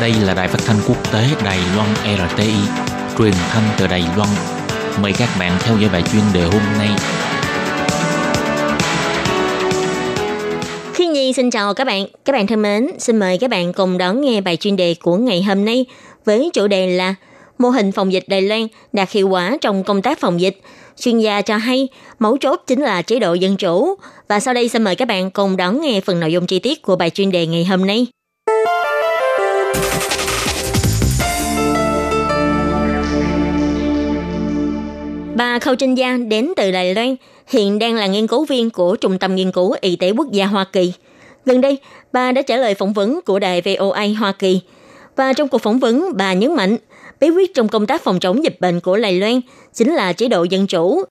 Đây là đài phát thanh quốc tế Đài Loan RTI, truyền thanh từ Đài Loan. Mời các bạn theo dõi bài chuyên đề hôm nay. Thiên Nhi xin chào các bạn. Các bạn thân mến, xin mời các bạn cùng đón nghe bài chuyên đề của ngày hôm nay với chủ đề là Mô hình phòng dịch Đài Loan đạt hiệu quả trong công tác phòng dịch. Chuyên gia cho hay, mấu chốt chính là chế độ dân chủ. Và sau đây xin mời các bạn cùng đón nghe phần nội dung chi tiết của bài chuyên đề ngày hôm nay. Bà Khâu Trinh Gia đến từ Đài Loan, hiện đang là nghiên cứu viên của Trung tâm Nghiên cứu Y tế Quốc gia Hoa Kỳ. Gần đây, bà đã trả lời phỏng vấn của đài VOA Hoa Kỳ. Và trong cuộc phỏng vấn, bà nhấn mạnh, bí quyết trong công tác phòng chống dịch bệnh của Đài Loan chính là chế độ dân chủ.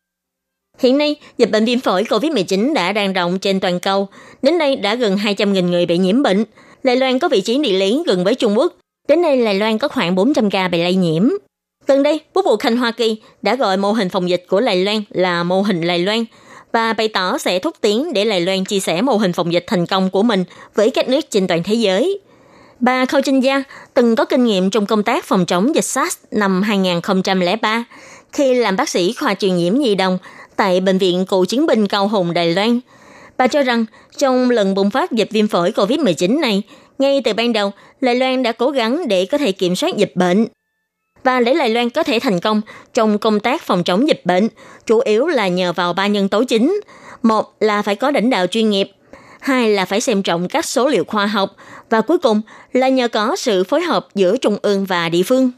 Hiện nay, dịch bệnh viêm phổi COVID-19 đã đang rộng trên toàn cầu. Đến nay đã gần 200.000 người bị nhiễm bệnh. Đài Loan có vị trí địa lý gần với Trung Quốc. Đến nay, Đài Loan có khoảng 400 ca bị lây nhiễm. Gần đây, Quốc vụ Khanh Hoa Kỳ đã gọi mô hình phòng dịch của Lài Loan là mô hình Lài Loan và bày tỏ sẽ thúc tiến để Lài Loan chia sẻ mô hình phòng dịch thành công của mình với các nước trên toàn thế giới. Bà Khâu Trinh Gia từng có kinh nghiệm trong công tác phòng chống dịch SARS năm 2003 khi làm bác sĩ khoa truyền nhiễm nhi đồng tại Bệnh viện Cựu Chiến binh Cao Hùng Đài Loan. Bà cho rằng trong lần bùng phát dịch viêm phổi COVID-19 này, ngay từ ban đầu, Lài Loan đã cố gắng để có thể kiểm soát dịch bệnh và để Đài Loan có thể thành công trong công tác phòng chống dịch bệnh, chủ yếu là nhờ vào ba nhân tố chính. Một là phải có lãnh đạo chuyên nghiệp, hai là phải xem trọng các số liệu khoa học và cuối cùng là nhờ có sự phối hợp giữa trung ương và địa phương.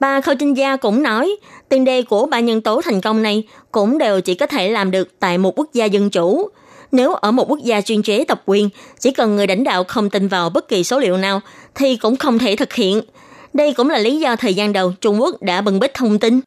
Bà Khâu Trinh Gia cũng nói, tiền đề của ba nhân tố thành công này cũng đều chỉ có thể làm được tại một quốc gia dân chủ. Nếu ở một quốc gia chuyên chế tập quyền, chỉ cần người lãnh đạo không tin vào bất kỳ số liệu nào thì cũng không thể thực hiện – đây cũng là lý do thời gian đầu Trung Quốc đã bừng bít thông tin.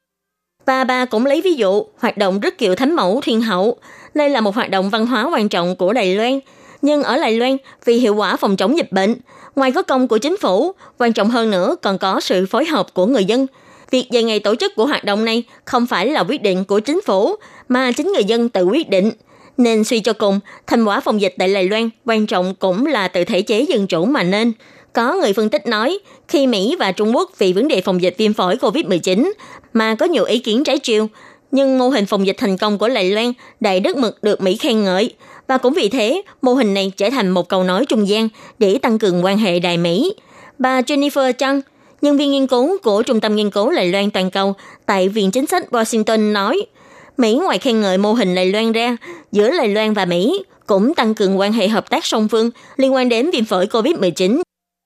Và bà cũng lấy ví dụ hoạt động rất kiệu thánh mẫu thiên hậu. Đây là một hoạt động văn hóa quan trọng của Đài Loan. Nhưng ở Đài Loan, vì hiệu quả phòng chống dịch bệnh, ngoài có công của chính phủ, quan trọng hơn nữa còn có sự phối hợp của người dân. Việc về ngày tổ chức của hoạt động này không phải là quyết định của chính phủ, mà chính người dân tự quyết định. Nên suy cho cùng, thành quả phòng dịch tại Đài Loan quan trọng cũng là từ thể chế dân chủ mà nên. Có người phân tích nói, khi Mỹ và Trung Quốc vì vấn đề phòng dịch viêm phổi COVID-19 mà có nhiều ý kiến trái chiều, nhưng mô hình phòng dịch thành công của Đài Loan đầy đất mực được Mỹ khen ngợi. Và cũng vì thế, mô hình này trở thành một cầu nói trung gian để tăng cường quan hệ Đài Mỹ. Bà Jennifer Chang, nhân viên nghiên cứu của Trung tâm Nghiên cứu Lài Loan Toàn cầu tại Viện Chính sách Washington nói, Mỹ ngoài khen ngợi mô hình Đài Loan ra, giữa Đài Loan và Mỹ cũng tăng cường quan hệ hợp tác song phương liên quan đến viêm phổi COVID-19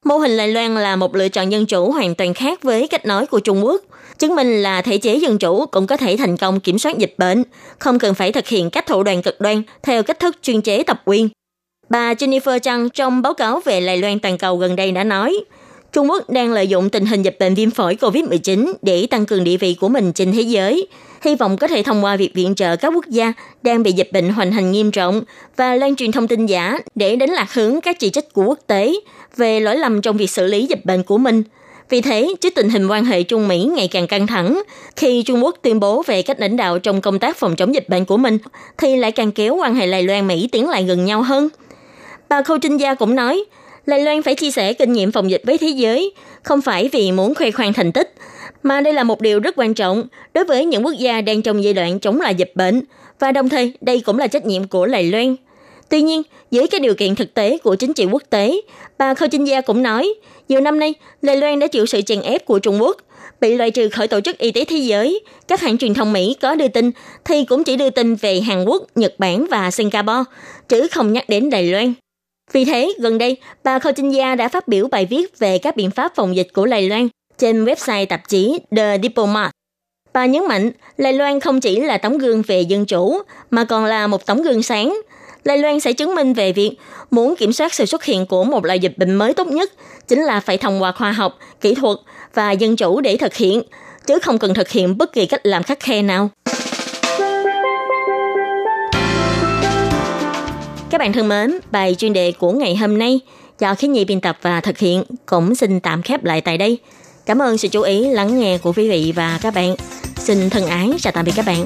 Mô hình Đài Loan là một lựa chọn dân chủ hoàn toàn khác với cách nói của Trung Quốc, chứng minh là thể chế dân chủ cũng có thể thành công kiểm soát dịch bệnh, không cần phải thực hiện các thủ đoạn cực đoan theo cách thức chuyên chế tập quyền. Bà Jennifer Chang trong báo cáo về Đài Loan toàn cầu gần đây đã nói, Trung Quốc đang lợi dụng tình hình dịch bệnh viêm phổi COVID-19 để tăng cường địa vị của mình trên thế giới, hy vọng có thể thông qua việc viện trợ các quốc gia đang bị dịch bệnh hoành hành nghiêm trọng và lan truyền thông tin giả để đánh lạc hướng các chỉ trích của quốc tế về lỗi lầm trong việc xử lý dịch bệnh của mình. Vì thế, trước tình hình quan hệ Trung Mỹ ngày càng căng thẳng, khi Trung Quốc tuyên bố về cách lãnh đạo trong công tác phòng chống dịch bệnh của mình, thì lại càng kéo quan hệ Đài Loan Mỹ tiến lại gần nhau hơn. Bà Khâu Trinh Gia cũng nói, Đài Loan phải chia sẻ kinh nghiệm phòng dịch với thế giới, không phải vì muốn khoe khoang thành tích, mà đây là một điều rất quan trọng đối với những quốc gia đang trong giai đoạn chống lại dịch bệnh, và đồng thời đây cũng là trách nhiệm của Lài Loan. Tuy nhiên, dưới các điều kiện thực tế của chính trị quốc tế, bà Khâu Trinh Gia cũng nói, nhiều năm nay, Lài Loan đã chịu sự chèn ép của Trung Quốc, bị loại trừ khỏi Tổ chức Y tế Thế giới. Các hãng truyền thông Mỹ có đưa tin thì cũng chỉ đưa tin về Hàn Quốc, Nhật Bản và Singapore, chứ không nhắc đến Đài Loan. Vì thế, gần đây, bà Khâu Trinh Gia đã phát biểu bài viết về các biện pháp phòng dịch của Đài Loan trên website tạp chí The Diplomat. Bà nhấn mạnh, Đài Loan không chỉ là tấm gương về dân chủ, mà còn là một tấm gương sáng. Đài Loan sẽ chứng minh về việc muốn kiểm soát sự xuất hiện của một loại dịch bệnh mới tốt nhất chính là phải thông qua khoa học, kỹ thuật và dân chủ để thực hiện, chứ không cần thực hiện bất kỳ cách làm khắc khe nào. Các bạn thân mến, bài chuyên đề của ngày hôm nay do khí nhi biên tập và thực hiện cũng xin tạm khép lại tại đây. Cảm ơn sự chú ý lắng nghe của quý vị và các bạn. Xin thân ái chào tạm biệt các bạn.